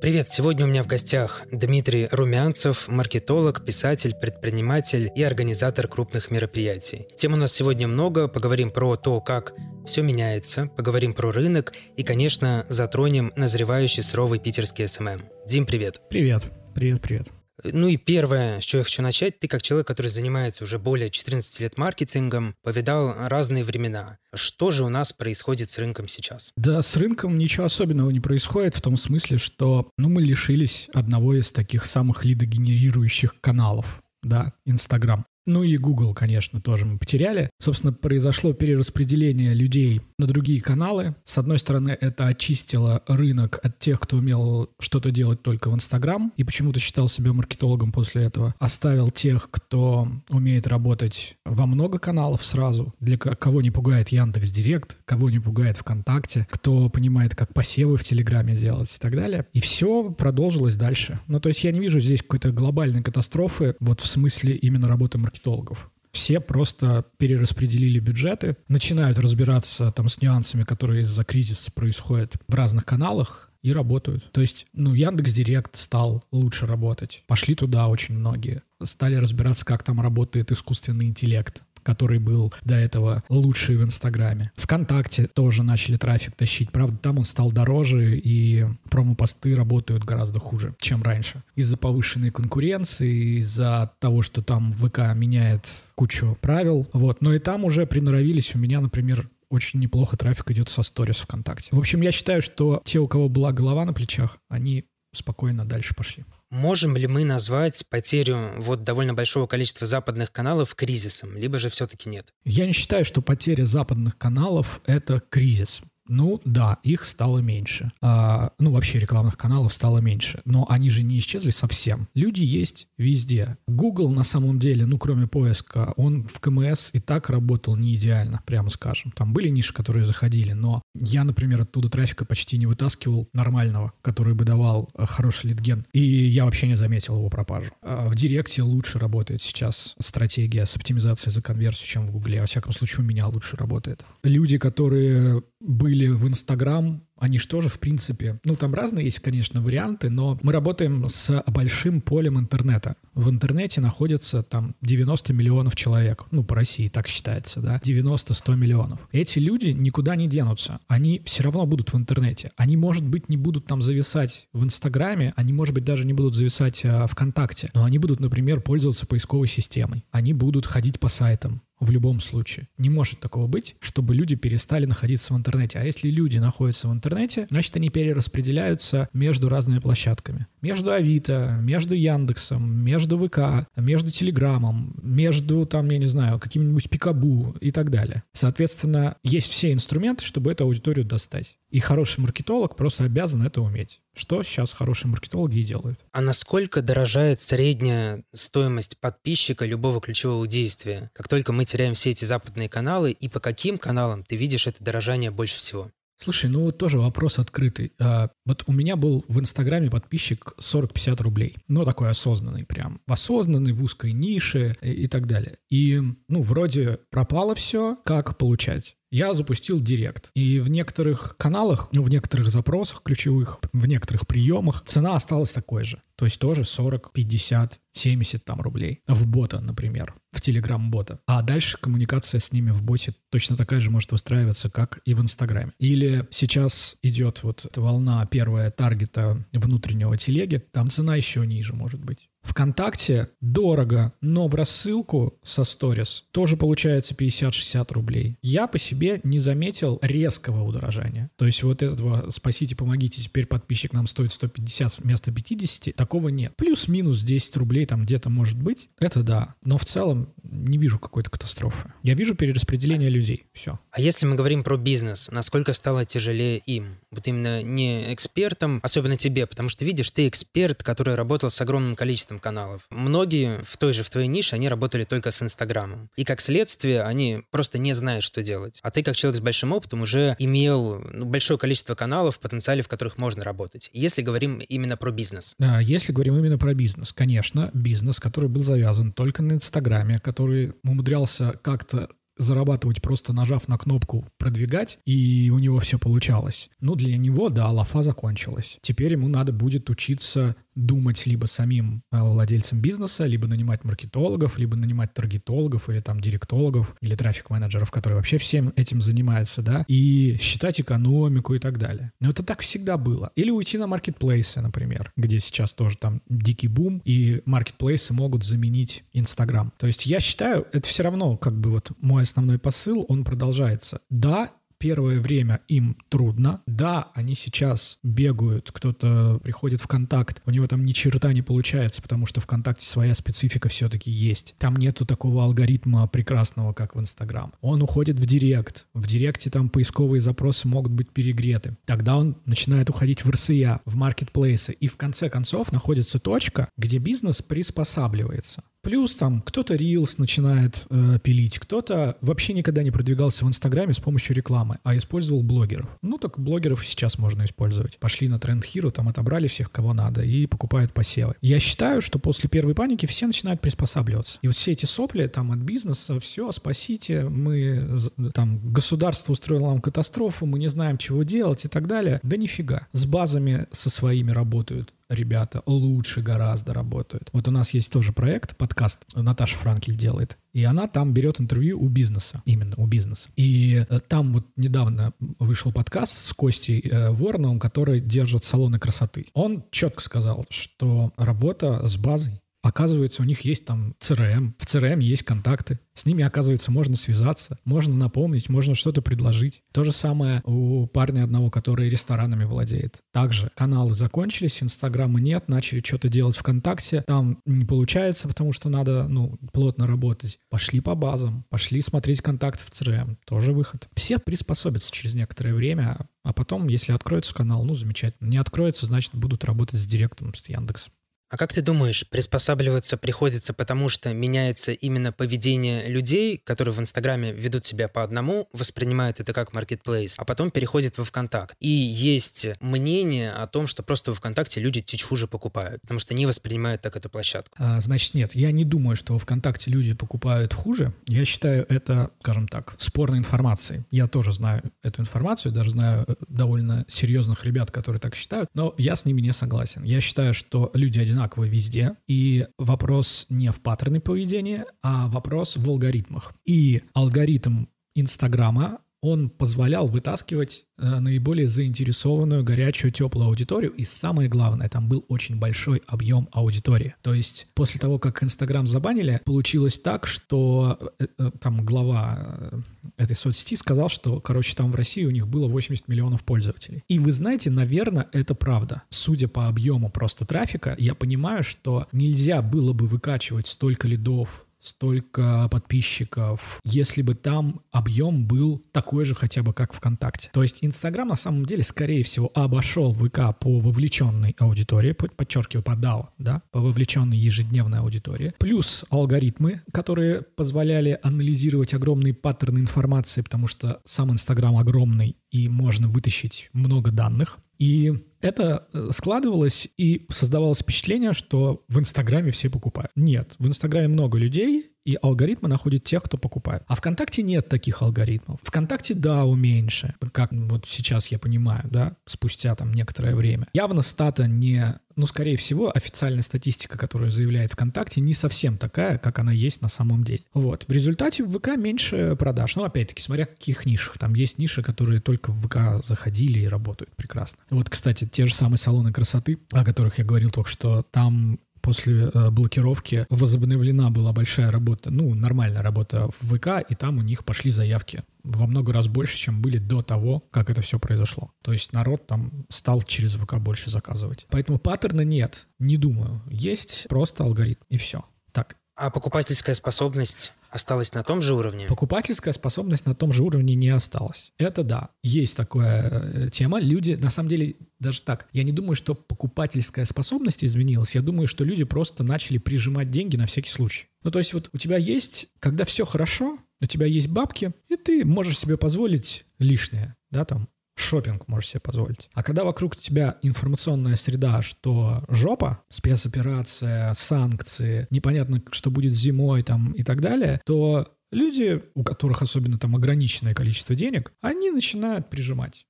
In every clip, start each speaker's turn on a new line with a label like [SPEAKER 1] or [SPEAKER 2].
[SPEAKER 1] Привет, сегодня у меня в гостях Дмитрий Румянцев, маркетолог, писатель, предприниматель и организатор крупных мероприятий. Тем у нас сегодня много, поговорим про то, как все меняется, поговорим про рынок и, конечно, затронем назревающий суровый питерский SMM. Дим, привет.
[SPEAKER 2] Привет, привет, привет.
[SPEAKER 1] Ну и первое, с чего я хочу начать, ты как человек, который занимается уже более 14 лет маркетингом, повидал разные времена. Что же у нас происходит с рынком сейчас?
[SPEAKER 2] Да, с рынком ничего особенного не происходит в том смысле, что ну, мы лишились одного из таких самых лидогенерирующих каналов да, Инстаграм. Ну и Google, конечно, тоже мы потеряли. Собственно, произошло перераспределение людей на другие каналы. С одной стороны, это очистило рынок от тех, кто умел что-то делать только в Инстаграм и почему-то считал себя маркетологом после этого. Оставил тех, кто умеет работать во много каналов сразу. Для кого не пугает Яндекс Директ, кого не пугает ВКонтакте, кто понимает, как посевы в Телеграме делать и так далее. И все продолжилось дальше. Ну, то есть я не вижу здесь какой-то глобальной катастрофы, вот в смысле именно работы маркетолога маркетологов. Все просто перераспределили бюджеты, начинают разбираться там с нюансами, которые из-за кризиса происходят в разных каналах, и работают. То есть, ну, Яндекс Директ стал лучше работать. Пошли туда очень многие. Стали разбираться, как там работает искусственный интеллект который был до этого лучший в Инстаграме. Вконтакте тоже начали трафик тащить. Правда, там он стал дороже, и промо-посты работают гораздо хуже, чем раньше. Из-за повышенной конкуренции, из-за того, что там ВК меняет кучу правил. Вот. Но и там уже приноровились. У меня, например, очень неплохо трафик идет со сторис ВКонтакте. В общем, я считаю, что те, у кого была голова на плечах, они спокойно дальше пошли.
[SPEAKER 1] Можем ли мы назвать потерю вот довольно большого количества западных каналов кризисом, либо же все-таки нет?
[SPEAKER 2] Я не считаю, что потеря западных каналов — это кризис. Ну да, их стало меньше. А, ну вообще рекламных каналов стало меньше. Но они же не исчезли совсем. Люди есть везде. Google на самом деле, ну кроме поиска, он в КМС и так работал не идеально, прямо скажем. Там были ниши, которые заходили, но я, например, оттуда трафика почти не вытаскивал нормального, который бы давал э, хороший литген. И я вообще не заметил его пропажу. А в Директе лучше работает сейчас стратегия с оптимизацией за конверсию, чем в Гугле. Во всяком случае, у меня лучше работает. Люди, которые были в Инстаграм, они же, в принципе, ну, там разные есть, конечно, варианты, но мы работаем с большим полем интернета. В интернете находится там 90 миллионов человек. Ну, по России так считается, да? 90-100 миллионов. Эти люди никуда не денутся. Они все равно будут в интернете. Они, может быть, не будут там зависать в Инстаграме, они, может быть, даже не будут зависать а, ВКонтакте, но они будут, например, пользоваться поисковой системой. Они будут ходить по сайтам, в любом случае. Не может такого быть, чтобы люди перестали находиться в интернете. А если люди находятся в интернете, значит, они перераспределяются между разными площадками. Между Авито, между Яндексом, между ВК, между Телеграмом, между, там, я не знаю, каким-нибудь Пикабу и так далее. Соответственно, есть все инструменты, чтобы эту аудиторию достать. И хороший маркетолог просто обязан это уметь. Что сейчас хорошие маркетологи и делают.
[SPEAKER 1] А насколько дорожает средняя стоимость подписчика любого ключевого действия? Как только мы теряем все эти западные каналы, и по каким каналам ты видишь это дорожание больше всего?
[SPEAKER 2] Слушай, ну вот тоже вопрос открытый. А, вот у меня был в Инстаграме подписчик 40-50 рублей. Ну, такой осознанный прям. Осознанный, в узкой нише и, и так далее. И, ну, вроде пропало все. Как получать? Я запустил Директ. И в некоторых каналах, ну, в некоторых запросах ключевых, в некоторых приемах цена осталась такой же. То есть тоже 40, 50, 70 там рублей. В бота, например, в Телеграм-бота. А дальше коммуникация с ними в боте точно такая же может выстраиваться, как и в Инстаграме. Или сейчас идет вот волна первая таргета внутреннего телеги, там цена еще ниже может быть. ВКонтакте дорого, но в рассылку со сторис тоже получается 50-60 рублей. Я по себе не заметил резкого удорожания. То есть вот этого «спасите, помогите, теперь подписчик нам стоит 150 вместо 50» такого нет. Плюс-минус 10 рублей там где-то может быть, это да. Но в целом не вижу какой-то катастрофы. Я вижу перераспределение людей. Все.
[SPEAKER 1] А если мы говорим про бизнес, насколько стало тяжелее им? Вот именно не экспертам, особенно тебе, потому что видишь, ты эксперт, который работал с огромным количеством каналов. Многие в той же в твоей нише, они работали только с Инстаграмом. И как следствие, они просто не знают, что делать. А ты, как человек с большим опытом, уже имел ну, большое количество каналов, потенциале в которых можно работать. Если говорим именно про бизнес.
[SPEAKER 2] Да, если говорим именно про бизнес, конечно, бизнес, который был завязан только на Инстаграме, который умудрялся как-то зарабатывать просто нажав на кнопку «продвигать», и у него все получалось. Ну, для него, да, лафа закончилась. Теперь ему надо будет учиться думать либо самим э, владельцам бизнеса, либо нанимать маркетологов, либо нанимать таргетологов или там директологов или трафик-менеджеров, которые вообще всем этим занимаются, да, и считать экономику и так далее. Но это так всегда было. Или уйти на маркетплейсы, например, где сейчас тоже там дикий бум, и маркетплейсы могут заменить Инстаграм. То есть я считаю, это все равно как бы вот мой основной посыл, он продолжается. Да, первое время им трудно. Да, они сейчас бегают, кто-то приходит в контакт, у него там ни черта не получается, потому что ВКонтакте своя специфика все-таки есть. Там нету такого алгоритма прекрасного, как в Инстаграм. Он уходит в Директ. В Директе там поисковые запросы могут быть перегреты. Тогда он начинает уходить в РСЯ, в маркетплейсы. И в конце концов находится точка, где бизнес приспосабливается. Плюс там кто-то Reels начинает э, пилить, кто-то вообще никогда не продвигался в Инстаграме с помощью рекламы, а использовал блогеров. Ну так блогеров сейчас можно использовать. Пошли на Trend Hero, там отобрали всех, кого надо, и покупают посевы. Я считаю, что после первой паники все начинают приспосабливаться. И вот все эти сопли там от бизнеса, все, спасите, мы там государство устроило нам катастрофу, мы не знаем, чего делать и так далее. Да нифига. С базами со своими работают ребята лучше гораздо работают. Вот у нас есть тоже проект, подкаст, Наташа Франкель делает, и она там берет интервью у бизнеса, именно у бизнеса. И э, там вот недавно вышел подкаст с Костей э, Вороновым, который держит салоны красоты. Он четко сказал, что работа с базой Оказывается, у них есть там CRM, в CRM есть контакты. С ними, оказывается, можно связаться, можно напомнить, можно что-то предложить. То же самое у парня одного, который ресторанами владеет. Также каналы закончились, Инстаграма нет, начали что-то делать ВКонтакте. Там не получается, потому что надо, ну, плотно работать. Пошли по базам, пошли смотреть контакты в CRM. Тоже выход. Все приспособятся через некоторое время, а потом, если откроется канал, ну, замечательно. Не откроется, значит, будут работать с директом, с Яндексом.
[SPEAKER 1] А как ты думаешь, приспосабливаться приходится потому, что меняется именно поведение людей, которые в Инстаграме ведут себя по одному, воспринимают это как маркетплейс, а потом переходят во ВКонтакт. И есть мнение о том, что просто во ВКонтакте люди чуть хуже покупают, потому что не воспринимают так эту площадку.
[SPEAKER 2] А, значит, нет, я не думаю, что во ВКонтакте люди покупают хуже. Я считаю это, скажем так, спорной информацией. Я тоже знаю эту информацию, даже знаю э, довольно серьезных ребят, которые так считают, но я с ними не согласен. Я считаю, что люди одинаковые одинаково везде. И вопрос не в паттерне поведения, а вопрос в алгоритмах. И алгоритм Инстаграма он позволял вытаскивать э, наиболее заинтересованную, горячую, теплую аудиторию. И самое главное, там был очень большой объем аудитории. То есть после того, как Инстаграм забанили, получилось так, что э, э, там глава этой соцсети сказал, что, короче, там в России у них было 80 миллионов пользователей. И вы знаете, наверное, это правда. Судя по объему просто трафика, я понимаю, что нельзя было бы выкачивать столько лидов столько подписчиков, если бы там объем был такой же хотя бы, как ВКонтакте. То есть Инстаграм на самом деле, скорее всего, обошел ВК по вовлеченной аудитории, подчеркиваю, по DAO, да, по вовлеченной ежедневной аудитории, плюс алгоритмы, которые позволяли анализировать огромные паттерны информации, потому что сам Инстаграм огромный, и можно вытащить много данных. И это э, складывалось и создавалось впечатление, что в Инстаграме все покупают. Нет, в Инстаграме много людей, и алгоритмы находят тех, кто покупает. А ВКонтакте нет таких алгоритмов. ВКонтакте, да, уменьше, как вот сейчас я понимаю, да, спустя там некоторое время. Явно стата не ну, скорее всего, официальная статистика, которую заявляет ВКонтакте, не совсем такая, как она есть на самом деле. Вот. В результате в ВК меньше продаж. Ну, опять-таки, смотря каких нишах. Там есть ниши, которые только в ВК заходили и работают прекрасно. Вот, кстати, те же самые салоны красоты, о которых я говорил только что, там после э, блокировки возобновлена была большая работа, ну, нормальная работа в ВК, и там у них пошли заявки во много раз больше, чем были до того, как это все произошло. То есть народ там стал через ВК больше заказывать. Поэтому паттерна нет, не думаю. Есть просто алгоритм, и все. Так.
[SPEAKER 1] А покупательская способность осталась на том же уровне?
[SPEAKER 2] Покупательская способность на том же уровне не осталась. Это да, есть такая э, тема. Люди, на самом деле, даже так, я не думаю, что покупательская способность изменилась. Я думаю, что люди просто начали прижимать деньги на всякий случай. Ну, то есть вот у тебя есть, когда все хорошо, у тебя есть бабки, и ты можешь себе позволить лишнее, да, там, шопинг можешь себе позволить. А когда вокруг тебя информационная среда, что жопа, спецоперация, санкции, непонятно, что будет зимой там и так далее, то Люди, у которых особенно там ограниченное количество денег, они начинают прижимать.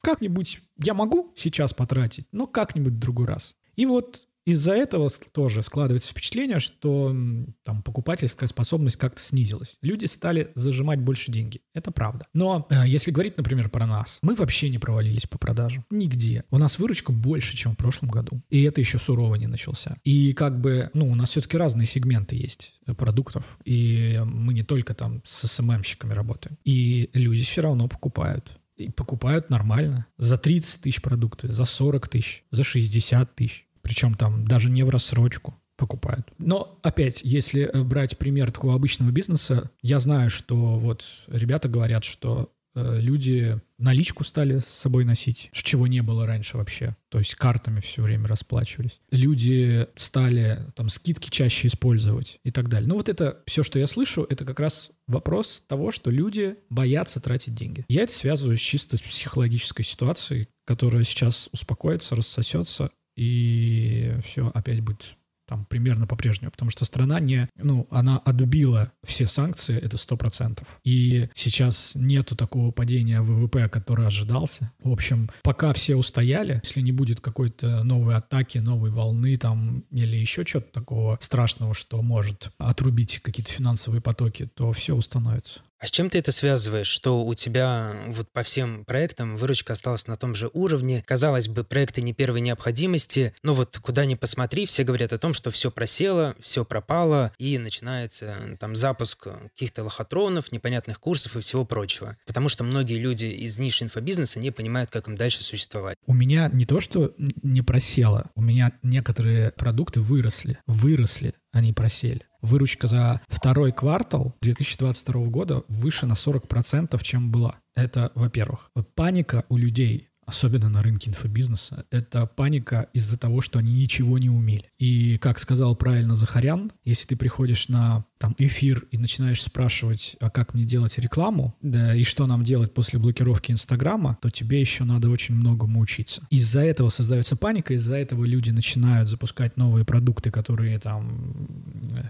[SPEAKER 2] Как-нибудь я могу сейчас потратить, но как-нибудь в другой раз. И вот из-за этого тоже складывается впечатление, что там покупательская способность как-то снизилась. Люди стали зажимать больше деньги. Это правда. Но э, если говорить, например, про нас, мы вообще не провалились по продажам. Нигде. У нас выручка больше, чем в прошлом году. И это еще сурово не начался. И как бы, ну, у нас все-таки разные сегменты есть продуктов. И мы не только там с СММщиками работаем. И люди все равно покупают. И покупают нормально. За 30 тысяч продукты, за 40 тысяч, за 60 тысяч причем там даже не в рассрочку покупают. Но опять, если э, брать пример такого обычного бизнеса, я знаю, что вот ребята говорят, что э, люди наличку стали с собой носить, чего не было раньше вообще. То есть картами все время расплачивались. Люди стали там скидки чаще использовать и так далее. Ну вот это все, что я слышу, это как раз вопрос того, что люди боятся тратить деньги. Я это связываю чисто с психологической ситуацией, которая сейчас успокоится, рассосется, и все опять будет там примерно по-прежнему, потому что страна не, ну, она отбила все санкции, это сто процентов. И сейчас нету такого падения ВВП, который ожидался. В общем, пока все устояли, если не будет какой-то новой атаки, новой волны там или еще чего-то такого страшного, что может отрубить какие-то финансовые потоки, то все установится.
[SPEAKER 1] А с чем ты это связываешь, что у тебя вот по всем проектам выручка осталась на том же уровне? Казалось бы, проекты не первой необходимости, но вот куда ни посмотри, все говорят о том, что все просело, все пропало, и начинается там запуск каких-то лохотронов, непонятных курсов и всего прочего. Потому что многие люди из ниш инфобизнеса не понимают, как им дальше существовать.
[SPEAKER 2] У меня не то, что не просело, у меня некоторые продукты выросли, выросли они просели. Выручка за второй квартал 2022 года выше на 40%, чем была. Это, во-первых. Паника у людей особенно на рынке инфобизнеса, это паника из-за того, что они ничего не умели. И, как сказал правильно Захарян, если ты приходишь на там эфир и начинаешь спрашивать, а как мне делать рекламу, да, и что нам делать после блокировки Инстаграма, то тебе еще надо очень многому учиться. Из-за этого создается паника, из-за этого люди начинают запускать новые продукты, которые там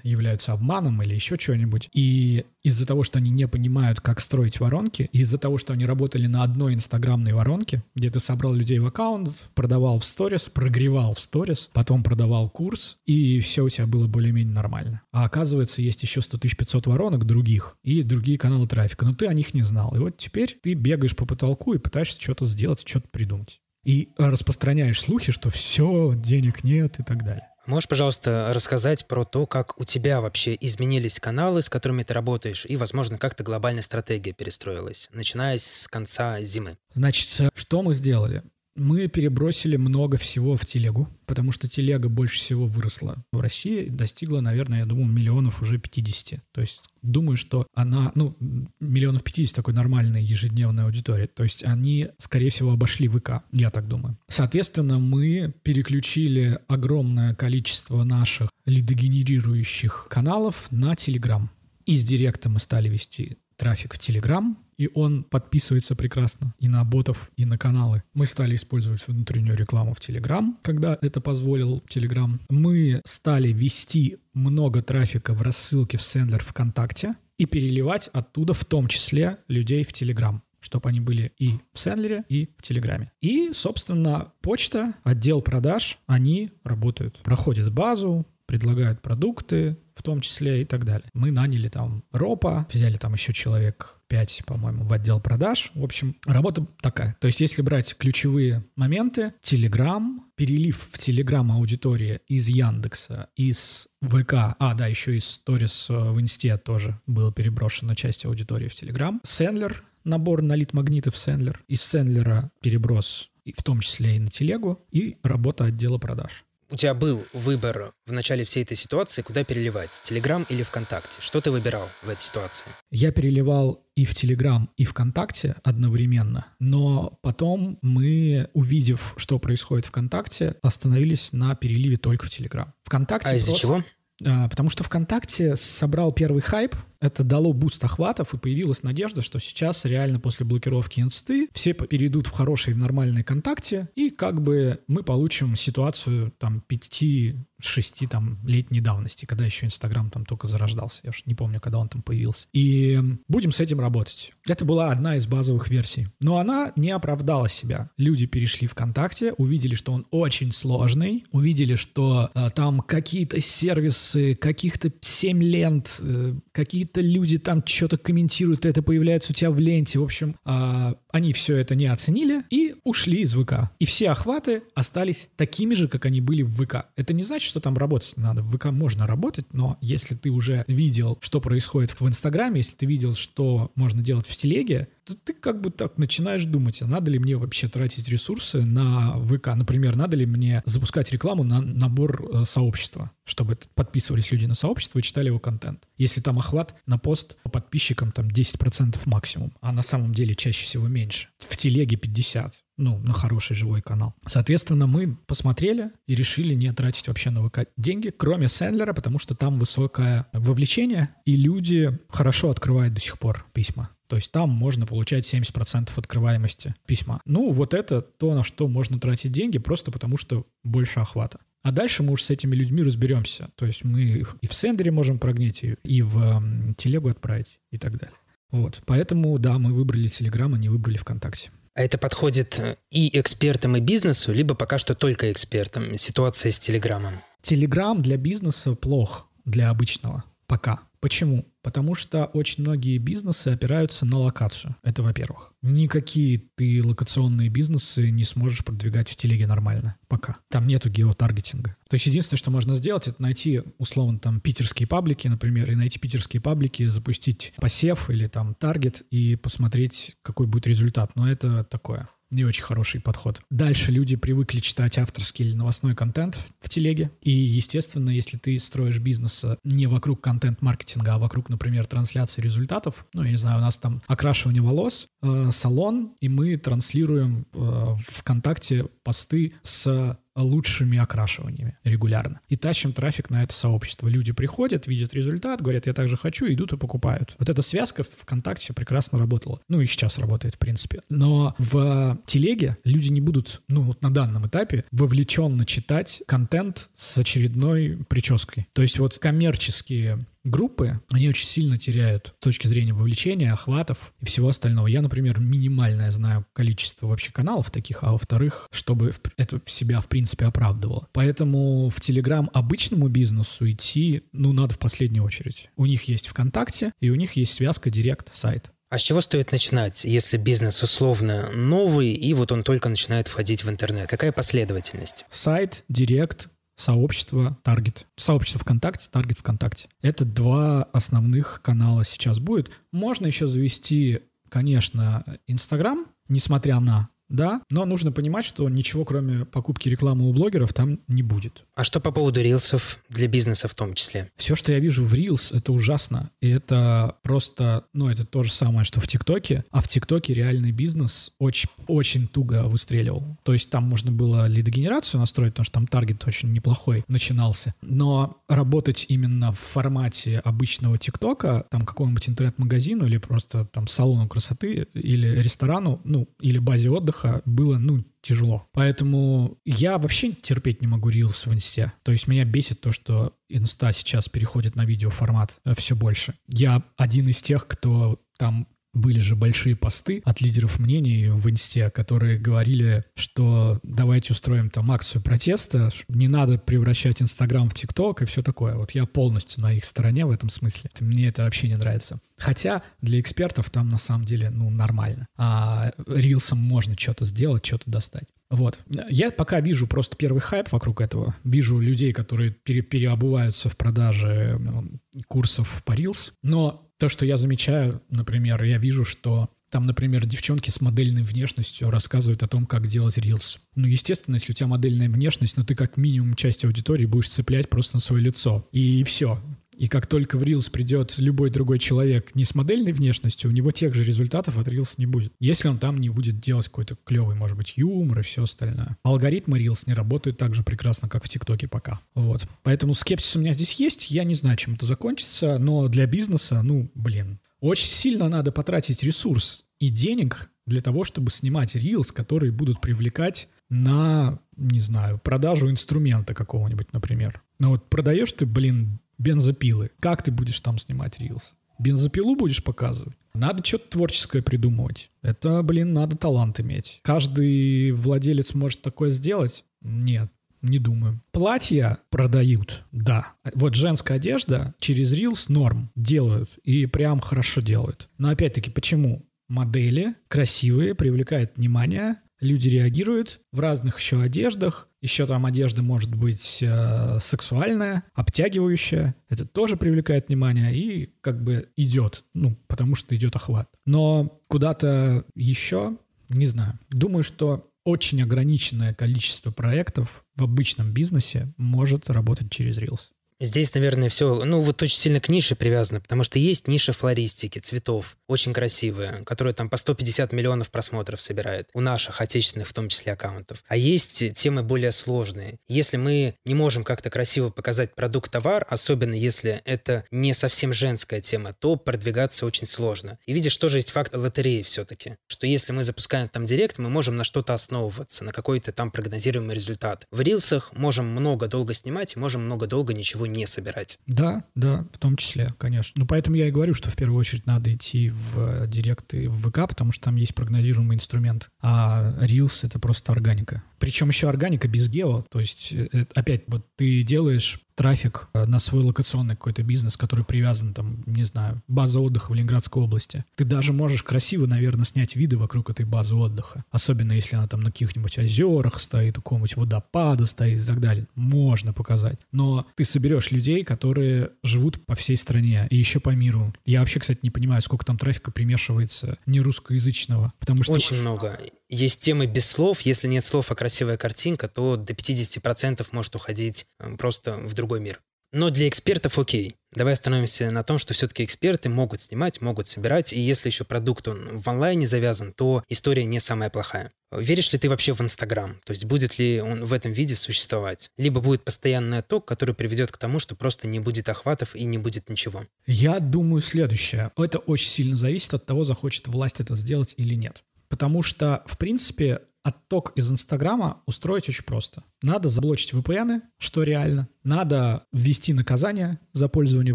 [SPEAKER 2] являются обманом или еще что-нибудь. И из-за того, что они не понимают, как строить воронки, из-за того, что они работали на одной инстаграмной воронке, где ты собрал людей в аккаунт, продавал в сторис, прогревал в сторис, потом продавал курс, и все у тебя было более-менее нормально. А оказывается, есть есть еще 100 500 воронок других и другие каналы трафика, но ты о них не знал. И вот теперь ты бегаешь по потолку и пытаешься что-то сделать, что-то придумать. И распространяешь слухи, что все, денег нет и так далее.
[SPEAKER 1] Можешь, пожалуйста, рассказать про то, как у тебя вообще изменились каналы, с которыми ты работаешь, и, возможно, как-то глобальная стратегия перестроилась, начиная с конца зимы?
[SPEAKER 2] Значит, что мы сделали? Мы перебросили много всего в телегу, потому что телега больше всего выросла в России, достигла, наверное, я думаю, миллионов уже 50. То есть думаю, что она, ну, миллионов 50 такой нормальной ежедневной аудитории. То есть они, скорее всего, обошли ВК, я так думаю. Соответственно, мы переключили огромное количество наших лидогенерирующих каналов на Телеграм. Из Директа мы стали вести трафик в Телеграм, и он подписывается прекрасно и на ботов, и на каналы. Мы стали использовать внутреннюю рекламу в Telegram, когда это позволил Telegram. Мы стали вести много трафика в рассылке в сендлер ВКонтакте и переливать оттуда в том числе людей в Telegram чтобы они были и в Сендлере, и в Телеграме. И, собственно, почта, отдел продаж, они работают. Проходят базу, предлагают продукты, в том числе и так далее. Мы наняли там ропа, взяли там еще человек 5, по-моему, в отдел продаж. В общем, работа такая. То есть, если брать ключевые моменты, Telegram, перелив в Telegram аудитории из Яндекса, из ВК, а, да, еще из Stories э, в Инсте тоже было переброшено часть аудитории в Telegram. Сендлер, набор на лид-магнитов Сендлер. Из Сендлера переброс в том числе и на телегу, и работа отдела продаж
[SPEAKER 1] у тебя был выбор в начале всей этой ситуации, куда переливать, Телеграм или ВКонтакте? Что ты выбирал в этой ситуации?
[SPEAKER 2] Я переливал и в Телеграм, и ВКонтакте одновременно, но потом мы, увидев, что происходит ВКонтакте, остановились на переливе только в Телеграм. ВКонтакте
[SPEAKER 1] а из-за
[SPEAKER 2] просто...
[SPEAKER 1] чего?
[SPEAKER 2] А, потому что ВКонтакте собрал первый хайп, Это дало буст охватов, и появилась надежда, что сейчас реально после блокировки инсты все перейдут в хорошие, в нормальные контакте, и как бы мы получим ситуацию там 5-6 там летней давности, когда еще Инстаграм там только зарождался. Я уж не помню, когда он там появился. И будем с этим работать. Это была одна из базовых версий. Но она не оправдала себя. Люди перешли ВКонтакте, увидели, что он очень сложный, увидели, что э, там какие-то сервисы, каких-то 7 лент, э, какие-то люди там что-то комментируют, это появляется у тебя в ленте. В общем, э, они все это не оценили и ушли из ВК. И все охваты остались такими же, как они были в ВК. Это не значит, что там работать надо. В ВК можно работать, но если ты уже видел, что происходит в Инстаграме, если ты видел, что можно делать в телеге, ты как бы так начинаешь думать, а надо ли мне вообще тратить ресурсы на ВК? Например, надо ли мне запускать рекламу на набор э, сообщества, чтобы подписывались люди на сообщество и читали его контент. Если там охват на пост по подписчикам там 10% максимум, а на самом деле чаще всего меньше. В телеге 50 ну, на хороший живой канал. Соответственно, мы посмотрели и решили не тратить вообще на ВК деньги, кроме Сэндлера, потому что там высокое вовлечение, и люди хорошо открывают до сих пор письма. То есть там можно получать 70% открываемости письма. Ну, вот это то, на что можно тратить деньги, просто потому что больше охвата. А дальше мы уж с этими людьми разберемся. То есть мы их и в сендере можем прогнать, и в телегу отправить, и так далее. Вот. Поэтому, да, мы выбрали Телеграм, а не выбрали ВКонтакте.
[SPEAKER 1] А это подходит э, и экспертам, и бизнесу, либо пока что только экспертам? Ситуация с Телеграмом.
[SPEAKER 2] Телеграм для бизнеса плох, для обычного. Пока. Почему? Потому что очень многие бизнесы опираются на локацию. Это во-первых. Никакие ты локационные бизнесы не сможешь продвигать в телеге нормально. Пока. Там нету геотаргетинга. То есть единственное, что можно сделать, это найти, условно, там, питерские паблики, например, и найти питерские паблики, запустить посев или там таргет и посмотреть, какой будет результат. Но это такое не очень хороший подход. Дальше люди привыкли читать авторский или новостной контент в телеге. И, естественно, если ты строишь бизнес не вокруг контент-маркетинга, а вокруг, например, трансляции результатов, ну, я не знаю, у нас там окрашивание волос, э, салон, и мы транслируем э, ВКонтакте посты с лучшими окрашиваниями регулярно. И тащим трафик на это сообщество. Люди приходят, видят результат, говорят, я также хочу, идут и покупают. Вот эта связка в ВКонтакте прекрасно работала. Ну и сейчас работает, в принципе. Но в телеге люди не будут, ну вот на данном этапе, вовлеченно читать контент с очередной прической. То есть вот коммерческие группы, они очень сильно теряют с точки зрения вовлечения, охватов и всего остального. Я, например, минимальное знаю количество вообще каналов таких, а во-вторых, чтобы это себя, в принципе, оправдывало. Поэтому в Телеграм обычному бизнесу идти, ну, надо в последнюю очередь. У них есть ВКонтакте, и у них есть связка Директ-сайт.
[SPEAKER 1] А с чего стоит начинать, если бизнес условно новый, и вот он только начинает входить в интернет? Какая последовательность?
[SPEAKER 2] Сайт, Директ, сообщество, таргет. Сообщество ВКонтакте, таргет ВКонтакте. Это два основных канала сейчас будет. Можно еще завести, конечно, Инстаграм, несмотря на да, но нужно понимать, что ничего, кроме покупки рекламы у блогеров, там не будет.
[SPEAKER 1] А что по поводу Reels ов для бизнеса в том числе?
[SPEAKER 2] Все, что я вижу в Reels, это ужасно. И это просто, ну, это то же самое, что в ТикТоке. А в ТикТоке реальный бизнес очень, очень туго выстреливал. То есть там можно было лидогенерацию настроить, потому что там таргет очень неплохой начинался. Но работать именно в формате обычного ТикТока, там какому-нибудь интернет-магазину или просто там салону красоты или ресторану, ну, или базе отдыха, отдыха было, ну, тяжело. Поэтому я вообще терпеть не могу рилс в инсте. То есть меня бесит то, что инста сейчас переходит на видеоформат э, все больше. Я один из тех, кто там были же большие посты от лидеров мнений в Инсте, которые говорили, что давайте устроим там акцию протеста, не надо превращать Инстаграм в ТикТок и все такое. Вот я полностью на их стороне в этом смысле. Мне это вообще не нравится. Хотя для экспертов там на самом деле, ну, нормально. А рилсом можно что-то сделать, что-то достать. Вот. Я пока вижу просто первый хайп вокруг этого. Вижу людей, которые пере переобуваются в продаже ну, курсов по Reels. Но то, что я замечаю, например, я вижу, что там, например, девчонки с модельной внешностью рассказывают о том, как делать рилс. Ну, естественно, если у тебя модельная внешность, ну, ты как минимум часть аудитории будешь цеплять просто на свое лицо. И все. И как только в Reels придет любой другой человек не с модельной внешностью, у него тех же результатов от Reels не будет. Если он там не будет делать какой-то клевый, может быть, юмор и все остальное. Алгоритмы Reels не работают так же прекрасно, как в ТикТоке пока. Вот. Поэтому скепсис у меня здесь есть. Я не знаю, чем это закончится, но для бизнеса, ну, блин, очень сильно надо потратить ресурс и денег для того, чтобы снимать Reels, которые будут привлекать на, не знаю, продажу инструмента какого-нибудь, например. Но вот продаешь ты, блин, бензопилы. Как ты будешь там снимать Reels? Бензопилу будешь показывать? Надо что-то творческое придумывать. Это, блин, надо талант иметь. Каждый владелец может такое сделать? Нет. Не думаю. Платья продают, да. Вот женская одежда через Reels норм делают и прям хорошо делают. Но опять-таки, почему? Модели красивые, привлекают внимание, люди реагируют в разных еще одеждах. Еще там одежда может быть э, сексуальная, обтягивающая. Это тоже привлекает внимание и как бы идет, ну, потому что идет охват. Но куда-то еще, не знаю. Думаю, что очень ограниченное количество проектов в обычном бизнесе может работать через Reels.
[SPEAKER 1] Здесь, наверное, все, ну, вот очень сильно к нише привязано, потому что есть ниша флористики, цветов, очень красивая, которая там по 150 миллионов просмотров собирает, у наших отечественных в том числе аккаунтов. А есть темы более сложные. Если мы не можем как-то красиво показать продукт-товар, особенно если это не совсем женская тема, то продвигаться очень сложно. И видишь, тоже есть факт лотереи все-таки, что если мы запускаем там директ, мы можем на что-то основываться, на какой-то там прогнозируемый результат. В рилсах можем много долго снимать можем много долго ничего не собирать.
[SPEAKER 2] Да, да, в том числе, конечно. Ну, поэтому я и говорю, что в первую очередь надо идти в Директ и в ВК, потому что там есть прогнозируемый инструмент. А Reels — это просто органика. Причем еще органика без гео. То есть, э, опять, вот ты делаешь трафик э, на свой локационный какой-то бизнес, который привязан, там, не знаю, база отдыха в Ленинградской области. Ты даже можешь красиво, наверное, снять виды вокруг этой базы отдыха. Особенно если она там на каких-нибудь озерах стоит, у какого-нибудь водопада стоит и так далее. Можно показать. Но ты соберешь людей, которые живут по всей стране и еще по миру. Я вообще, кстати, не понимаю, сколько там трафика примешивается не русскоязычного. Потому что...
[SPEAKER 1] Очень много. Есть темы без слов. Если нет слов, а красивая картинка, то до 50% может уходить э, просто в другой другой мир. Но для экспертов окей. Давай остановимся на том, что все-таки эксперты могут снимать, могут собирать, и если еще продукт он в онлайне завязан, то история не самая плохая. Веришь ли ты вообще в Инстаграм? То есть будет ли он в этом виде существовать? Либо будет постоянный отток, который приведет к тому, что просто не будет охватов и не будет ничего?
[SPEAKER 2] Я думаю следующее. Это очень сильно зависит от того, захочет власть это сделать или нет. Потому что, в принципе, отток из Инстаграма устроить очень просто. Надо заблочить VPN, что реально. Надо ввести наказание за пользование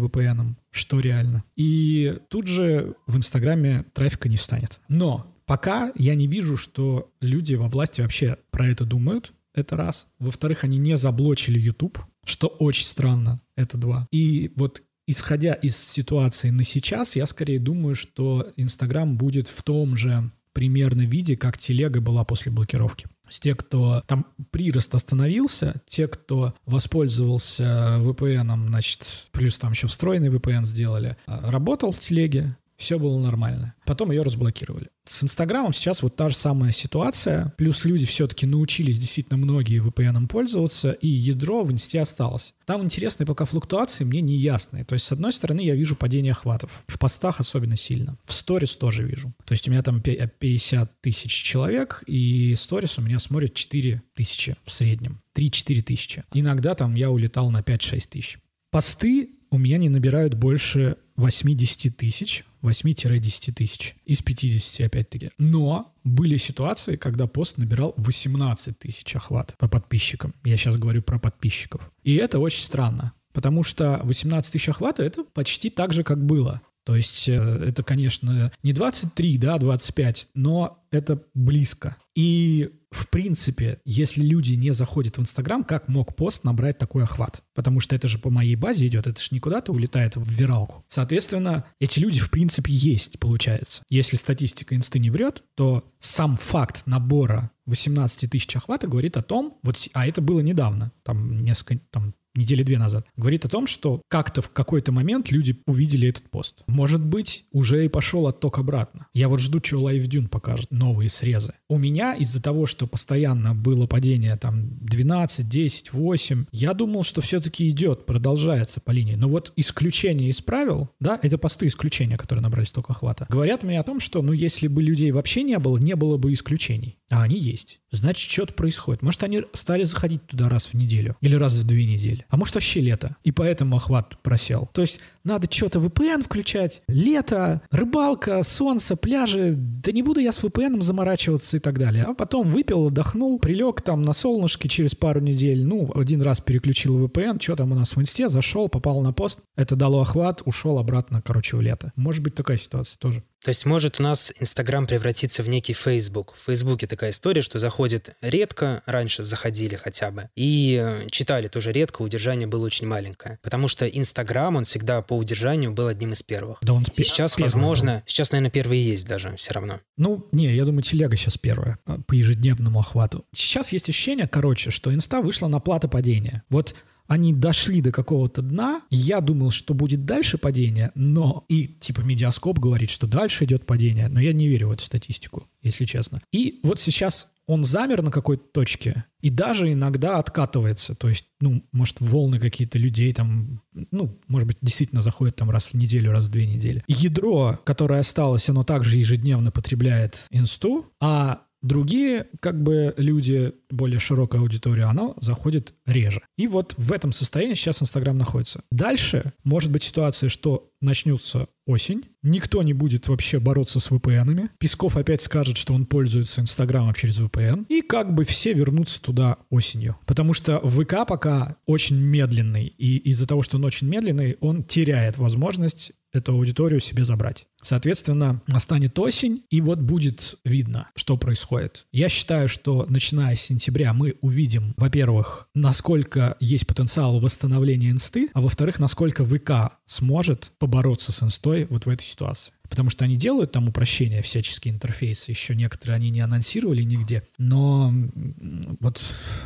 [SPEAKER 2] VPN, что реально. И тут же в Инстаграме трафика не станет. Но пока я не вижу, что люди во власти вообще про это думают. Это раз. Во-вторых, они не заблочили YouTube, что очень странно. Это два. И вот исходя из ситуации на сейчас, я скорее думаю, что Инстаграм будет в том же примерно виде, как телега была после блокировки. Те, кто там прирост остановился, те, кто воспользовался VPN, значит, плюс там еще встроенный VPN сделали, а, работал в телеге, все было нормально. Потом ее разблокировали. С Инстаграмом сейчас вот та же самая ситуация, плюс люди все-таки научились действительно многие VPN пользоваться, и ядро в Инсте осталось. Там интересные пока флуктуации мне не ясные. То есть, с одной стороны, я вижу падение охватов. В постах особенно сильно. В сторис тоже вижу. То есть, у меня там 50 тысяч человек, и сторис у меня смотрит 4 тысячи в среднем. 3-4 тысячи. Иногда там я улетал на 5-6 тысяч. Посты у меня не набирают больше 80 тысяч, 8-10 тысяч из 50 опять-таки. Но были ситуации, когда пост набирал 18 тысяч охват по подписчикам. Я сейчас говорю про подписчиков. И это очень странно. Потому что 18 тысяч охвата — это почти так же, как было. То есть э, это, конечно, не 23, да, 25, но это близко. И, в принципе, если люди не заходят в Инстаграм, как мог пост набрать такой охват? Потому что это же по моей базе идет, это же не куда-то улетает в виралку. Соответственно, эти люди, в принципе, есть, получается. Если статистика Инсты не врет, то сам факт набора 18 тысяч охвата говорит о том, вот, а это было недавно, там несколько, там недели две назад, говорит о том, что как-то в какой-то момент люди увидели этот пост. Может быть, уже и пошел отток обратно. Я вот жду, что LiveDune покажет, новые срезы. У меня из-за того, что постоянно было падение там 12, 10, 8, я думал, что все-таки идет, продолжается по линии. Но вот исключение из правил, да, это посты исключения, которые набрали столько охвата, говорят мне о том, что, ну, если бы людей вообще не было, не было бы исключений. А они есть. Значит, что-то происходит. Может, они стали заходить туда раз в неделю или раз в две недели. А может, вообще лето. И поэтому охват просел. То есть надо что-то VPN включать. Лето, рыбалка, солнце, пляжи. Да не буду я с VPN заморачиваться и так далее. А потом выпил, отдохнул, прилег там на солнышке через пару недель. Ну, один раз переключил VPN. Что там у нас в инсте? Зашел, попал на пост. Это дало охват, ушел обратно, короче, в лето. Может быть такая ситуация тоже.
[SPEAKER 1] То есть может у нас Инстаграм превратиться в некий Фейсбук. В Фейсбуке такая история, что заходит редко, раньше заходили хотя бы, и э, читали тоже редко, удержание было очень маленькое. Потому что Инстаграм, он всегда по удержанию был одним из первых.
[SPEAKER 2] Да он
[SPEAKER 1] и сейчас,
[SPEAKER 2] первый,
[SPEAKER 1] возможно,
[SPEAKER 2] да.
[SPEAKER 1] сейчас, наверное, первый есть даже все равно.
[SPEAKER 2] Ну, не, я думаю, телега сейчас первая а, по ежедневному охвату. Сейчас есть ощущение, короче, что Инста вышла на плата падения. Вот они дошли до какого-то дна. Я думал, что будет дальше падение, но и типа медиаскоп говорит, что дальше идет падение, но я не верю в эту статистику, если честно. И вот сейчас он замер на какой-то точке и даже иногда откатывается. То есть, ну, может, волны какие-то людей там, ну, может быть, действительно заходят там раз в неделю, раз в две недели. Ядро, которое осталось, оно также ежедневно потребляет инсту, а Другие, как бы, люди, более широкая аудитория, оно заходит реже. И вот в этом состоянии сейчас Инстаграм находится. Дальше может быть ситуация, что начнется осень, никто не будет вообще бороться с VPN-ами, Песков опять скажет, что он пользуется Инстаграмом через VPN, и как бы все вернутся туда осенью. Потому что ВК пока очень медленный, и из-за того, что он очень медленный, он теряет возможность эту аудиторию себе забрать. Соответственно, настанет осень, и вот будет видно, что происходит. Я считаю, что начиная с сентября мы увидим, во-первых, насколько есть потенциал восстановления инсты, а во-вторых, насколько ВК сможет побороться с инстой вот в этой ситуации. Потому что они делают там упрощения, всяческие интерфейсы, еще некоторые они не анонсировали нигде, но вот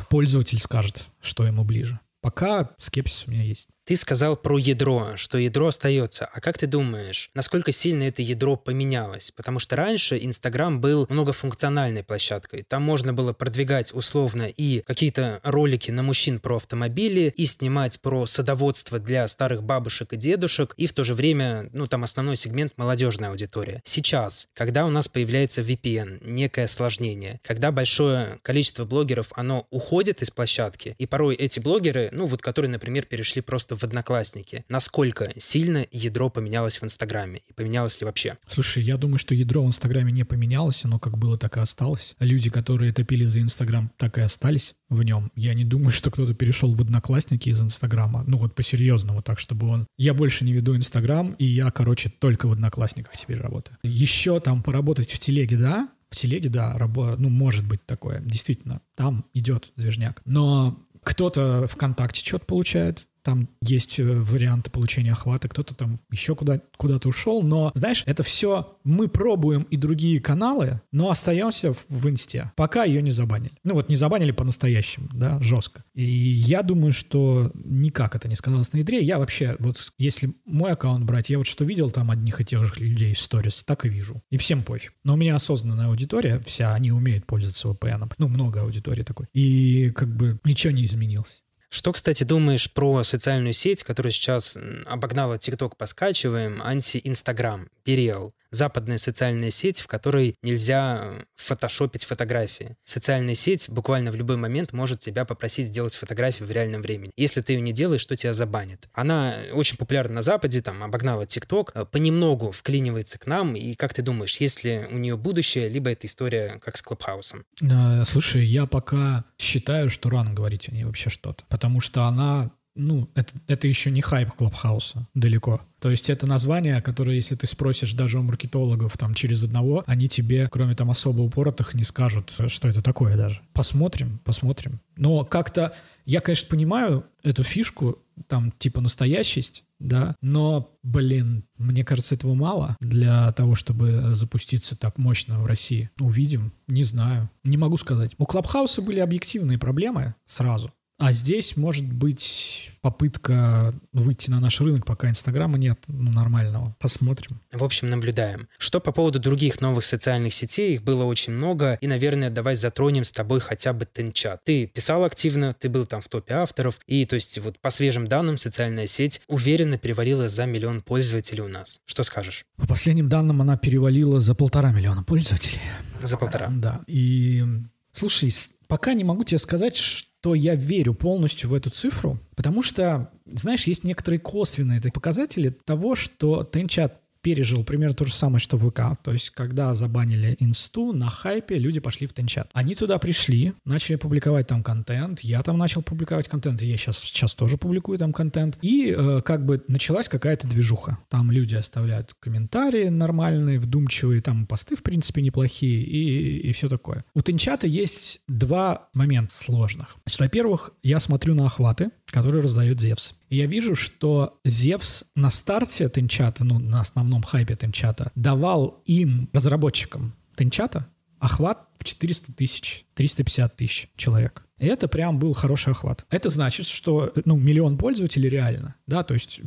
[SPEAKER 2] пользователь скажет, что ему ближе. Пока скепсис у меня есть.
[SPEAKER 1] Ты сказал про ядро, что ядро остается. А как ты думаешь, насколько сильно это ядро поменялось? Потому что раньше Инстаграм был многофункциональной площадкой. Там можно было продвигать условно и какие-то ролики на мужчин про автомобили, и снимать про садоводство для старых бабушек и дедушек, и в то же время, ну, там основной сегмент молодежная аудитория. Сейчас, когда у нас появляется VPN, некое осложнение, когда большое количество блогеров, оно уходит из площадки, и порой эти блогеры, ну, вот которые, например, перешли просто в Одноклассники. Насколько сильно ядро поменялось в Инстаграме? И поменялось ли вообще?
[SPEAKER 2] Слушай, я думаю, что ядро в Инстаграме не поменялось, оно как было, так и осталось. Люди, которые топили за Инстаграм, так и остались в нем. Я не думаю, что кто-то перешел в Одноклассники из Инстаграма. Ну вот по-серьезному, так чтобы он... Я больше не веду Инстаграм, и я, короче, только в Одноклассниках теперь работаю. Еще там поработать в телеге, да, в телеге, да, рабо... ну, может быть такое, действительно, там идет движняк. Но кто-то ВКонтакте что-то получает, там есть э, варианты получения охвата, кто-то там еще куда, куда-то ушел, но, знаешь, это все мы пробуем и другие каналы, но остаемся в, в инсте, пока ее не забанили. Ну вот не забанили по-настоящему, да, жестко. И я думаю, что никак это не сказалось на ядре. Я вообще, вот если мой аккаунт брать, я вот что видел там одних и тех же людей в сторис, так и вижу. И всем пофиг. Но у меня осознанная аудитория, вся, они умеют пользоваться VPN. Ну, много аудитории такой. И как бы ничего не изменилось.
[SPEAKER 1] Что, кстати, думаешь про социальную сеть, которая сейчас обогнала TikTok по скачиваем, анти-Инстаграм, Периал? Западная социальная сеть, в которой нельзя э, фотошопить фотографии. Социальная сеть буквально в любой момент может тебя попросить сделать фотографию в реальном времени. Если ты ее не делаешь, то тебя забанит. Она очень популярна на Западе, там, обогнала ТикТок, э, понемногу вклинивается к нам, и как ты думаешь, есть ли у нее будущее, либо эта история как с Клабхаусом?
[SPEAKER 2] Э, слушай, я пока считаю, что рано говорить о ней вообще что-то, потому что она ну, это, это еще не хайп Клабхауса далеко. То есть это название, которое, если ты спросишь даже у маркетологов там через одного, они тебе, кроме там особо упоротых, не скажут, что это такое даже. Посмотрим, посмотрим. Но как-то, я, конечно, понимаю эту фишку, там типа настоящесть, да, но, блин, мне кажется, этого мало для того, чтобы запуститься так мощно в России. Увидим, не знаю, не могу сказать. У Клабхауса были объективные проблемы сразу. А здесь может быть попытка выйти на наш рынок, пока Инстаграма нет ну, нормального. Посмотрим.
[SPEAKER 1] В общем, наблюдаем. Что по поводу других новых социальных сетей, их было очень много, и, наверное, давай затронем с тобой хотя бы Тенчат. Ты писал активно, ты был там в топе авторов, и, то есть, вот по свежим данным, социальная сеть уверенно перевалила за миллион пользователей у нас. Что скажешь?
[SPEAKER 2] По последним данным, она перевалила за полтора миллиона пользователей.
[SPEAKER 1] За полтора.
[SPEAKER 2] Да, и Слушай, пока не могу тебе сказать, что я верю полностью в эту цифру, потому что, знаешь, есть некоторые косвенные показатели того, что Тенчат пережил примерно то же самое, что ВК. То есть, когда забанили инсту, на хайпе люди пошли в Тенчат. Они туда пришли, начали публиковать там контент. Я там начал публиковать контент. Я сейчас, сейчас тоже публикую там контент. И э, как бы началась какая-то движуха. Там люди оставляют комментарии нормальные, вдумчивые, там посты, в принципе, неплохие и, и все такое. У Тенчата есть два момента сложных. во-первых, я смотрю на охваты, которые раздает Зевс. И я вижу, что Зевс на старте Тенчата, ну, на основном хайпе Тенчата, давал им, разработчикам Тенчата, охват в 400 тысяч, 350 тысяч человек. И это прям был хороший охват. Это значит, что ну, миллион пользователей реально, да, то есть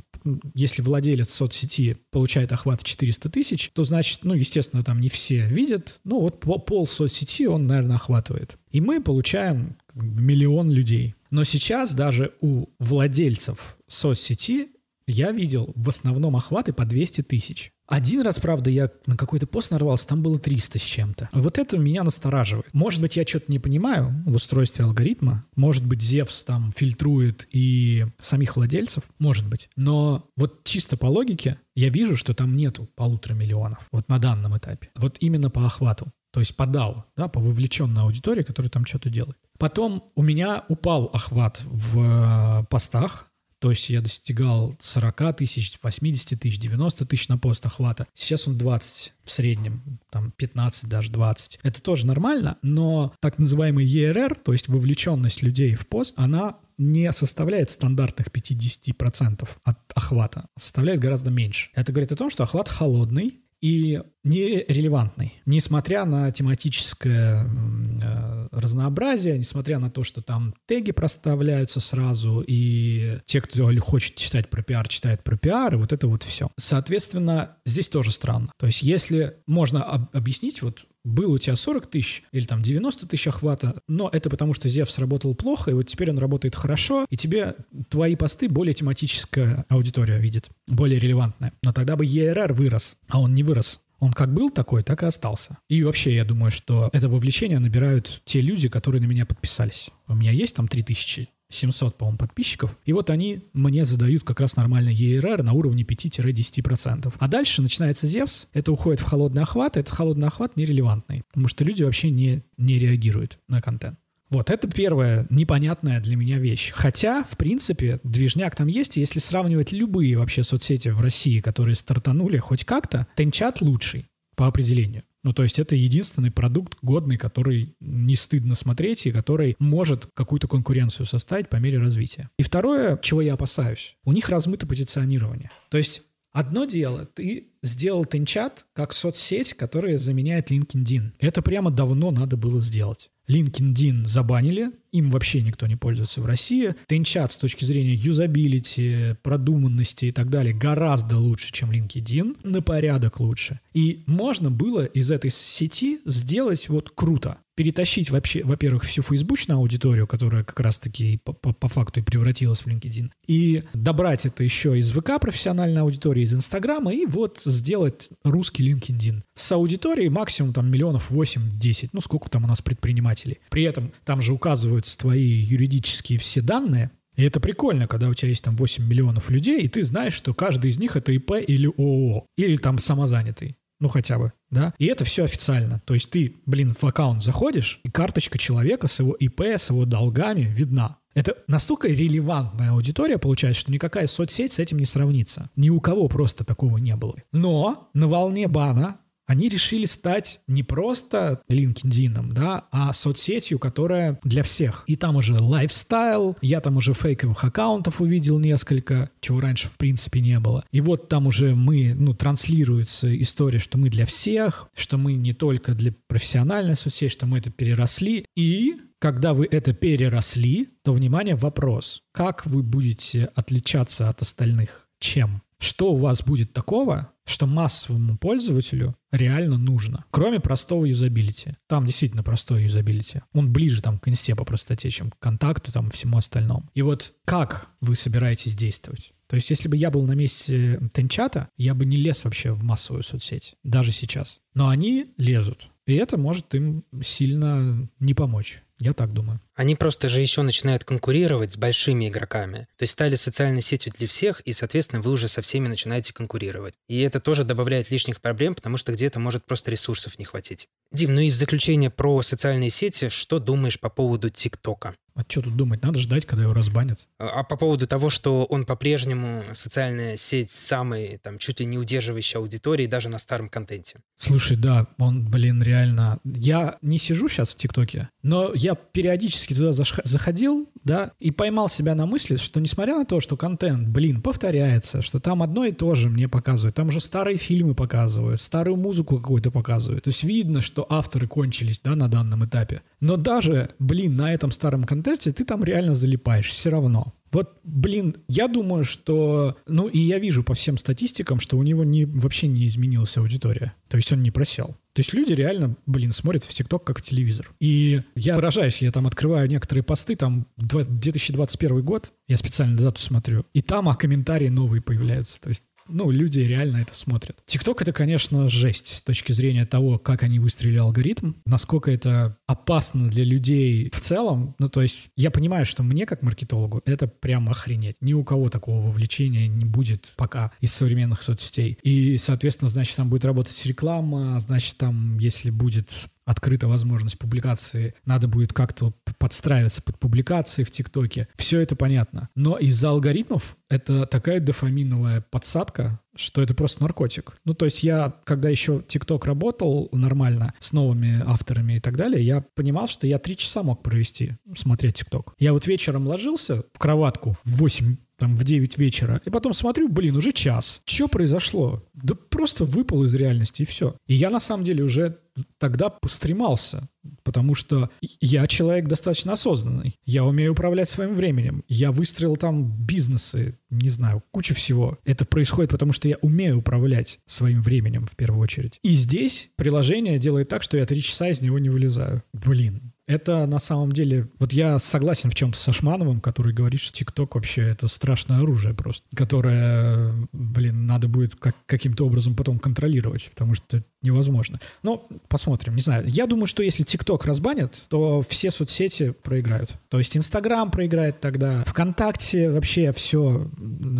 [SPEAKER 2] если владелец соцсети получает охват в 400 тысяч, то значит, ну, естественно, там не все видят, ну, вот пол соцсети он, наверное, охватывает. И мы получаем миллион людей. Но сейчас даже у владельцев соцсети я видел в основном охваты по 200 тысяч. Один раз, правда, я на какой-то пост нарвался, там было 300 с чем-то. Вот это меня настораживает. Может быть, я что-то не понимаю в устройстве алгоритма. Может быть, Зевс там фильтрует и самих владельцев. Может быть. Но вот чисто по логике я вижу, что там нету полутора миллионов. Вот на данном этапе. Вот именно по охвату. То есть по DAO, да, по вовлеченной аудитории, которая там что-то делает. Потом у меня упал охват в э, постах, то есть я достигал 40 тысяч, 80 тысяч, 90 тысяч на пост охвата. Сейчас он 20 в среднем, там 15, даже 20. Это тоже нормально, но так называемый ERR, то есть вовлеченность людей в пост, она не составляет стандартных 50% от охвата, составляет гораздо меньше. Это говорит о том, что охват холодный, и нерелевантный. Несмотря на тематическое э, разнообразие, несмотря на то, что там теги проставляются сразу, и те, кто хочет читать про пиар, читают про пиар, и вот это вот все. Соответственно, здесь тоже странно. То есть если можно об- объяснить, вот был у тебя 40 тысяч или там 90 тысяч охвата, но это потому, что Зевс работал плохо, и вот теперь он работает хорошо, и тебе твои посты более тематическая аудитория видит, более релевантная. Но тогда бы ERR вырос, а он не вырос. Он как был такой, так и остался. И вообще, я думаю, что это вовлечение набирают те люди, которые на меня подписались. У меня есть там 3000 700, по-моему, подписчиков. И вот они мне задают как раз нормальный ERR на уровне 5-10%. А дальше начинается Зевс, это уходит в холодный охват, этот холодный охват нерелевантный, потому что люди вообще не, не реагируют на контент. Вот, это первая непонятная для меня вещь. Хотя, в принципе, движняк там есть, если сравнивать любые вообще соцсети в России, которые стартанули хоть как-то, Тенчат лучший по определению. Ну, то есть это единственный продукт годный, который не стыдно смотреть и который может какую-то конкуренцию составить по мере развития. И второе, чего я опасаюсь, у них размыто позиционирование. То есть Одно дело, ты сделал Тенчат как соцсеть, которая заменяет LinkedIn. Это прямо давно надо было сделать. LinkedIn забанили, им вообще никто не пользуется в России. Тенчат с точки зрения юзабилити, продуманности и так далее гораздо лучше, чем LinkedIn, на порядок лучше. И можно было из этой сети сделать вот круто. Перетащить вообще, во-первых, всю фейсбучную аудиторию, которая как раз-таки по факту и превратилась в LinkedIn, и добрать это еще из ВК профессиональной аудитории, из Инстаграма, и вот сделать русский LinkedIn. С аудиторией максимум там миллионов 8-10, ну сколько там у нас предпринимателей. При этом там же указывают указываются твои юридические все данные, и это прикольно, когда у тебя есть там 8 миллионов людей, и ты знаешь, что каждый из них это ИП или ООО, или там самозанятый. Ну, хотя бы, да? И это все официально. То есть ты, блин, в аккаунт заходишь, и карточка человека с его ИП, с его долгами видна. Это настолько релевантная аудитория получается, что никакая соцсеть с этим не сравнится. Ни у кого просто такого не было. Но на волне бана они решили стать не просто LinkedIn, да, а соцсетью, которая для всех. И там уже лайфстайл, я там уже фейковых аккаунтов увидел несколько, чего раньше в принципе не было. И вот там уже мы, ну, транслируется история, что мы для всех, что мы не только для профессиональной соцсети, что мы это переросли. И Когда вы это переросли, то, внимание, вопрос. Как вы будете отличаться от остальных? Чем? Что у вас будет такого, что массовому пользователю реально нужно, кроме простого юзабилити. Там действительно простой юзабилити. Он ближе там к инсте по простоте, чем к контакту, там, всему остальному. И вот как вы собираетесь действовать? То есть, если бы я был на месте Тенчата, я бы не лез вообще в массовую соцсеть, даже сейчас. Но они лезут. И это может им сильно не помочь. Я так думаю.
[SPEAKER 1] Они просто же еще начинают конкурировать с большими игроками. То есть стали социальной сетью для всех, и, соответственно, вы уже со всеми начинаете конкурировать. И это тоже добавляет лишних проблем, потому что где-то может просто ресурсов не хватить. Дим, ну и в заключение про социальные сети, что думаешь по поводу ТикТока?
[SPEAKER 2] А что тут думать? Надо ждать, когда его разбанят.
[SPEAKER 1] А, а по поводу того, что он по-прежнему социальная сеть самой, там, чуть ли не удерживающей аудитории даже на старом контенте.
[SPEAKER 2] Слушай, да, он, блин, реально... Я не сижу сейчас в ТикТоке, но я периодически туда заходил, да, и поймал себя на мысли, что несмотря на то, что контент, блин, повторяется, что там одно и то же мне показывают, там уже старые фильмы показывают, старую музыку какую-то показывают. То есть видно, что авторы кончились, да, на данном этапе. Но даже, блин, на этом старом контенте ты там реально залипаешь все равно. Вот, блин, я думаю, что... Ну, и я вижу по всем статистикам, что у него не, вообще не изменилась аудитория. То есть он не просел. То есть люди реально, блин, смотрят в ТикТок как в телевизор. И я поражаюсь, я там открываю некоторые посты, там 2021 год, я специально дату смотрю, и там а комментарии новые появляются. То есть ну, люди реально это смотрят. ТикТок — это, конечно, жесть с точки зрения того, как они выстроили алгоритм, насколько это опасно для людей в целом. Ну, то есть я понимаю, что мне, как маркетологу, это прям охренеть. Ни у кого такого вовлечения не будет пока из современных соцсетей. И, соответственно, значит, там будет работать реклама, значит, там, если будет открыта возможность публикации, надо будет как-то подстраиваться под публикации в ТикТоке. Все это понятно. Но из-за алгоритмов это такая дофаминовая подсадка, что это просто наркотик. Ну, то есть я, когда еще ТикТок работал нормально с новыми авторами и так далее, я понимал, что я три часа мог провести, смотреть ТикТок. Я вот вечером ложился в кроватку в 8 там в 9 вечера. И потом смотрю, блин, уже час. Что произошло? Да просто выпал из реальности и все. И я на самом деле уже тогда постремался, потому что я человек достаточно осознанный. Я умею управлять своим временем. Я выстроил там бизнесы, не знаю, куча всего. Это происходит потому, что я умею управлять своим временем в первую очередь. И здесь приложение делает так, что я три часа из него не вылезаю. Блин, это на самом деле... Вот я согласен в чем-то со Шмановым, который говорит, что ТикТок вообще это страшное оружие просто, которое, блин, надо будет как, каким-то образом потом контролировать, потому что невозможно. Но посмотрим, не знаю. Я думаю, что если ТикТок разбанят, то все соцсети проиграют. То есть Инстаграм проиграет тогда, ВКонтакте вообще все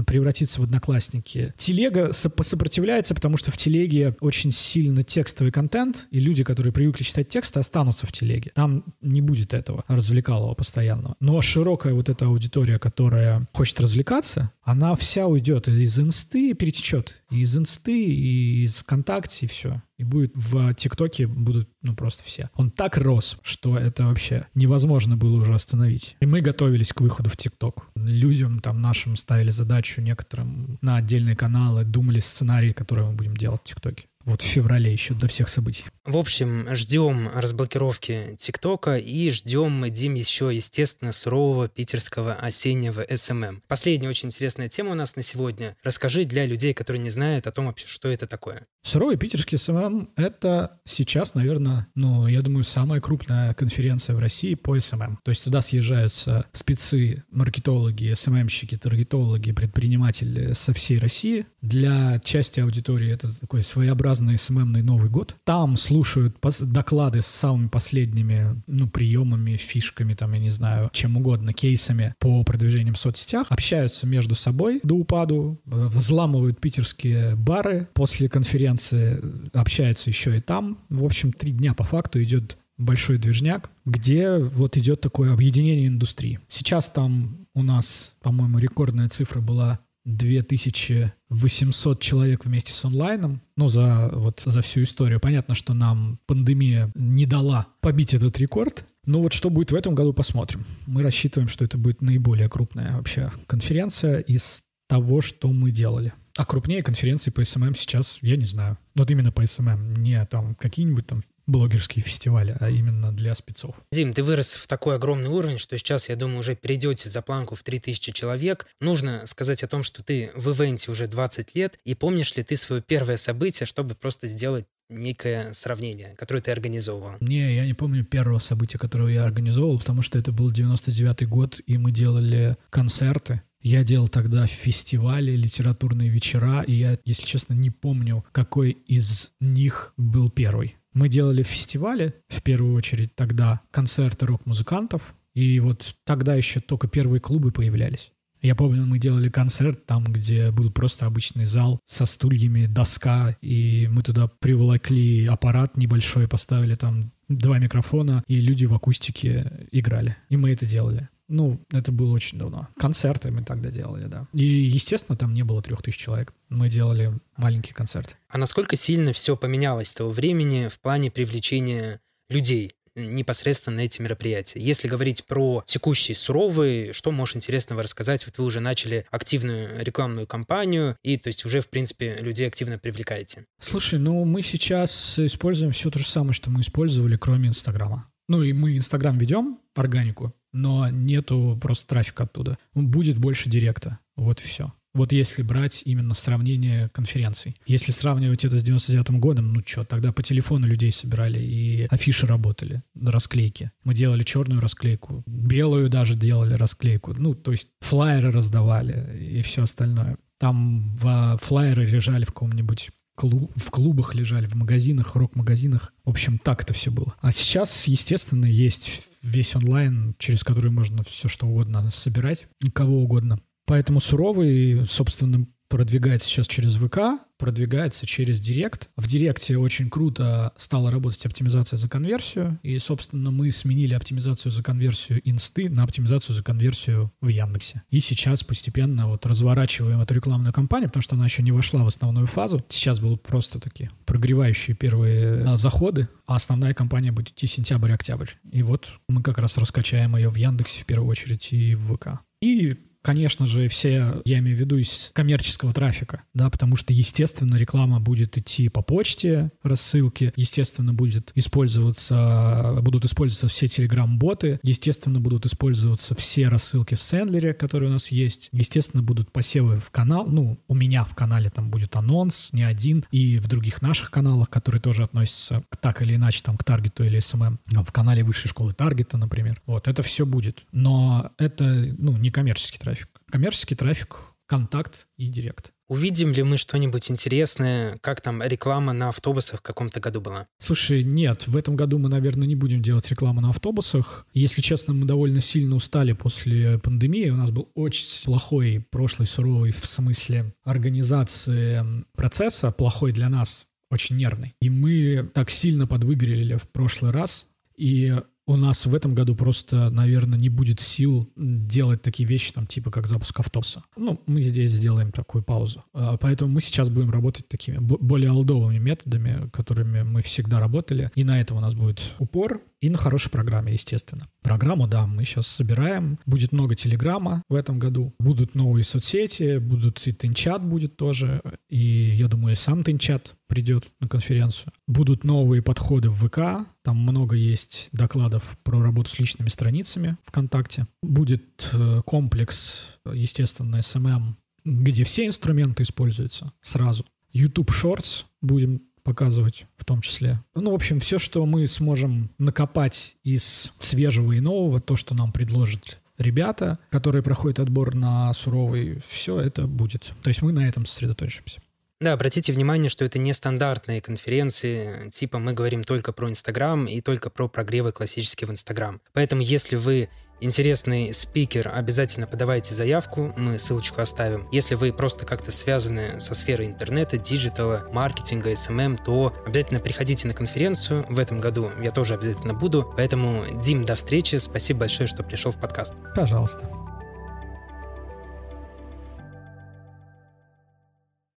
[SPEAKER 2] превратится в одноклассники. Телега сопротивляется, потому что в Телеге очень сильно текстовый контент, и люди, которые привыкли читать тексты, останутся в Телеге. Там не будет этого развлекалого постоянного. Но широкая вот эта аудитория, которая хочет развлекаться, она вся уйдет из инсты, перетечет и из инсты, и из ВКонтакте, и все. И будет в ТикТоке будут, ну, просто все. Он так рос, что это вообще невозможно было уже остановить. И мы готовились к выходу в ТикТок. Людям там нашим ставили задачу некоторым на отдельные каналы, думали сценарии, которые мы будем делать в ТикТоке. Вот в феврале еще до всех событий.
[SPEAKER 1] В общем, ждем разблокировки ТикТока и ждем, мы, Дим, еще, естественно, сурового питерского осеннего SMM. Последняя очень интересная тема у нас на сегодня. Расскажи для людей, которые не знают о том вообще, что это такое.
[SPEAKER 2] Суровый питерский SMM — это сейчас, наверное, ну, я думаю, самая крупная конференция в России по SMM. То есть туда съезжаются спецы, маркетологи, СММщики, таргетологи, предприниматели со всей России. Для части аудитории это такой своеобразный СММный Новый год. Там слушают доклады с самыми последними, ну, приемами, фишками, там, я не знаю, чем угодно, кейсами по продвижениям в соцсетях, общаются между собой до упаду, э, взламывают питерские бары после конференции, общаются еще и там. В общем, три дня по факту идет большой движняк, где вот идет такое объединение индустрии. Сейчас там у нас, по-моему, рекордная цифра была 2800 человек вместе с онлайном, ну, за, вот, за всю историю. Понятно, что нам пандемия не дала побить этот рекорд, ну вот что будет в этом году, посмотрим. Мы рассчитываем, что это будет наиболее крупная вообще конференция из того, что мы делали. А крупнее конференции по SMM сейчас, я не знаю. Вот именно по SMM, не там какие-нибудь там блогерские фестивали, а именно для спецов.
[SPEAKER 1] Дим, ты вырос в такой огромный уровень, что сейчас, я думаю, уже перейдете за планку в 3000 человек. Нужно сказать о том, что ты в ивенте уже 20 лет, и помнишь ли ты свое первое событие, чтобы просто сделать некое сравнение, которое ты организовывал?
[SPEAKER 2] Не, я не помню первого события, которое я организовывал, потому что это был 99-й год, и мы делали концерты. Я делал тогда фестивали, литературные вечера, и я, если честно, не помню, какой из них был первый. Мы делали фестивали, в первую очередь тогда концерты рок-музыкантов, и вот тогда еще только первые клубы появлялись. Я помню, мы делали концерт там, где был просто обычный зал со стульями, доска, и мы туда приволокли аппарат небольшой, поставили там два микрофона, и люди в акустике играли. И мы это делали. Ну, это было очень давно. Концерты мы тогда делали, да. И, естественно, там не было трех тысяч человек. Мы делали маленький концерт.
[SPEAKER 1] А насколько сильно все поменялось с того времени в плане привлечения людей? непосредственно на эти мероприятия. Если говорить про текущий суровый, что можешь интересного рассказать? Вот вы уже начали активную рекламную кампанию, и то есть уже, в принципе, людей активно привлекаете.
[SPEAKER 2] Слушай, ну мы сейчас используем все то же самое, что мы использовали, кроме Инстаграма. Ну и мы Инстаграм ведем, органику, но нету просто трафика оттуда. Будет больше директа. Вот и все. Вот если брать именно сравнение конференций. Если сравнивать это с 99 годом, ну что, тогда по телефону людей собирали и афиши работали, расклейки. Мы делали черную расклейку, белую даже делали расклейку. Ну, то есть флайеры раздавали и все остальное. Там в флайеры лежали в каком-нибудь клуб, в клубах лежали, в магазинах, рок-магазинах. В общем, так это все было. А сейчас, естественно, есть весь онлайн, через который можно все что угодно собирать, кого угодно. Поэтому суровый, собственно, продвигается сейчас через ВК, продвигается через Директ. В Директе очень круто стала работать оптимизация за конверсию, и, собственно, мы сменили оптимизацию за конверсию инсты на оптимизацию за конверсию в Яндексе. И сейчас постепенно вот разворачиваем эту рекламную кампанию, потому что она еще не вошла в основную фазу. Сейчас будут просто такие прогревающие первые а, заходы, а основная кампания будет идти сентябрь-октябрь. И вот мы как раз раскачаем ее в Яндексе в первую очередь и в ВК. И конечно же, все, я имею в виду из коммерческого трафика, да, потому что, естественно, реклама будет идти по почте, рассылки, естественно, будет использоваться, будут использоваться все телеграм-боты, естественно, будут использоваться все рассылки в Сендлере, которые у нас есть, естественно, будут посевы в канал, ну, у меня в канале там будет анонс, не один, и в других наших каналах, которые тоже относятся так или иначе там к таргету или SMM, в канале высшей школы таргета, например, вот, это все будет, но это, ну, не коммерческий трафик, трафик. Коммерческий трафик, контакт и директ.
[SPEAKER 1] Увидим ли мы что-нибудь интересное, как там реклама на автобусах в каком-то году была?
[SPEAKER 2] Слушай, нет, в этом году мы, наверное, не будем делать рекламу на автобусах. Если честно, мы довольно сильно устали после пандемии. У нас был очень плохой прошлый суровый в смысле организации процесса, плохой для нас, очень нервный. И мы так сильно подвыгорели в прошлый раз, и у нас в этом году просто, наверное, не будет сил делать такие вещи, там, типа как запуск автобуса. Ну, мы здесь сделаем такую паузу. А, поэтому мы сейчас будем работать такими более алдовыми методами, которыми мы всегда работали. И на этом у нас будет упор. И на хорошей программе, естественно. Программу, да, мы сейчас собираем. Будет много телеграмма в этом году. Будут новые соцсети, будут и Тенчат будет тоже. И я думаю, сам Тенчат придет на конференцию. Будут новые подходы в ВК. Там много есть докладов про работу с личными страницами ВКонтакте. Будет э, комплекс, естественно, SMM, где все инструменты используются сразу. YouTube Shorts будем показывать в том числе. Ну, в общем, все, что мы сможем накопать из свежего и нового, то, что нам предложат ребята, которые проходят отбор на суровый, все это будет. То есть мы на этом сосредоточимся.
[SPEAKER 1] Да, обратите внимание, что это не стандартные конференции, типа мы говорим только про Инстаграм и только про прогревы классические в Инстаграм. Поэтому если вы интересный спикер, обязательно подавайте заявку, мы ссылочку оставим. Если вы просто как-то связаны со сферой интернета, диджитала, маркетинга, SMM, то обязательно приходите на конференцию. В этом году я тоже обязательно буду. Поэтому, Дим, до встречи. Спасибо большое, что пришел в подкаст.
[SPEAKER 2] Пожалуйста.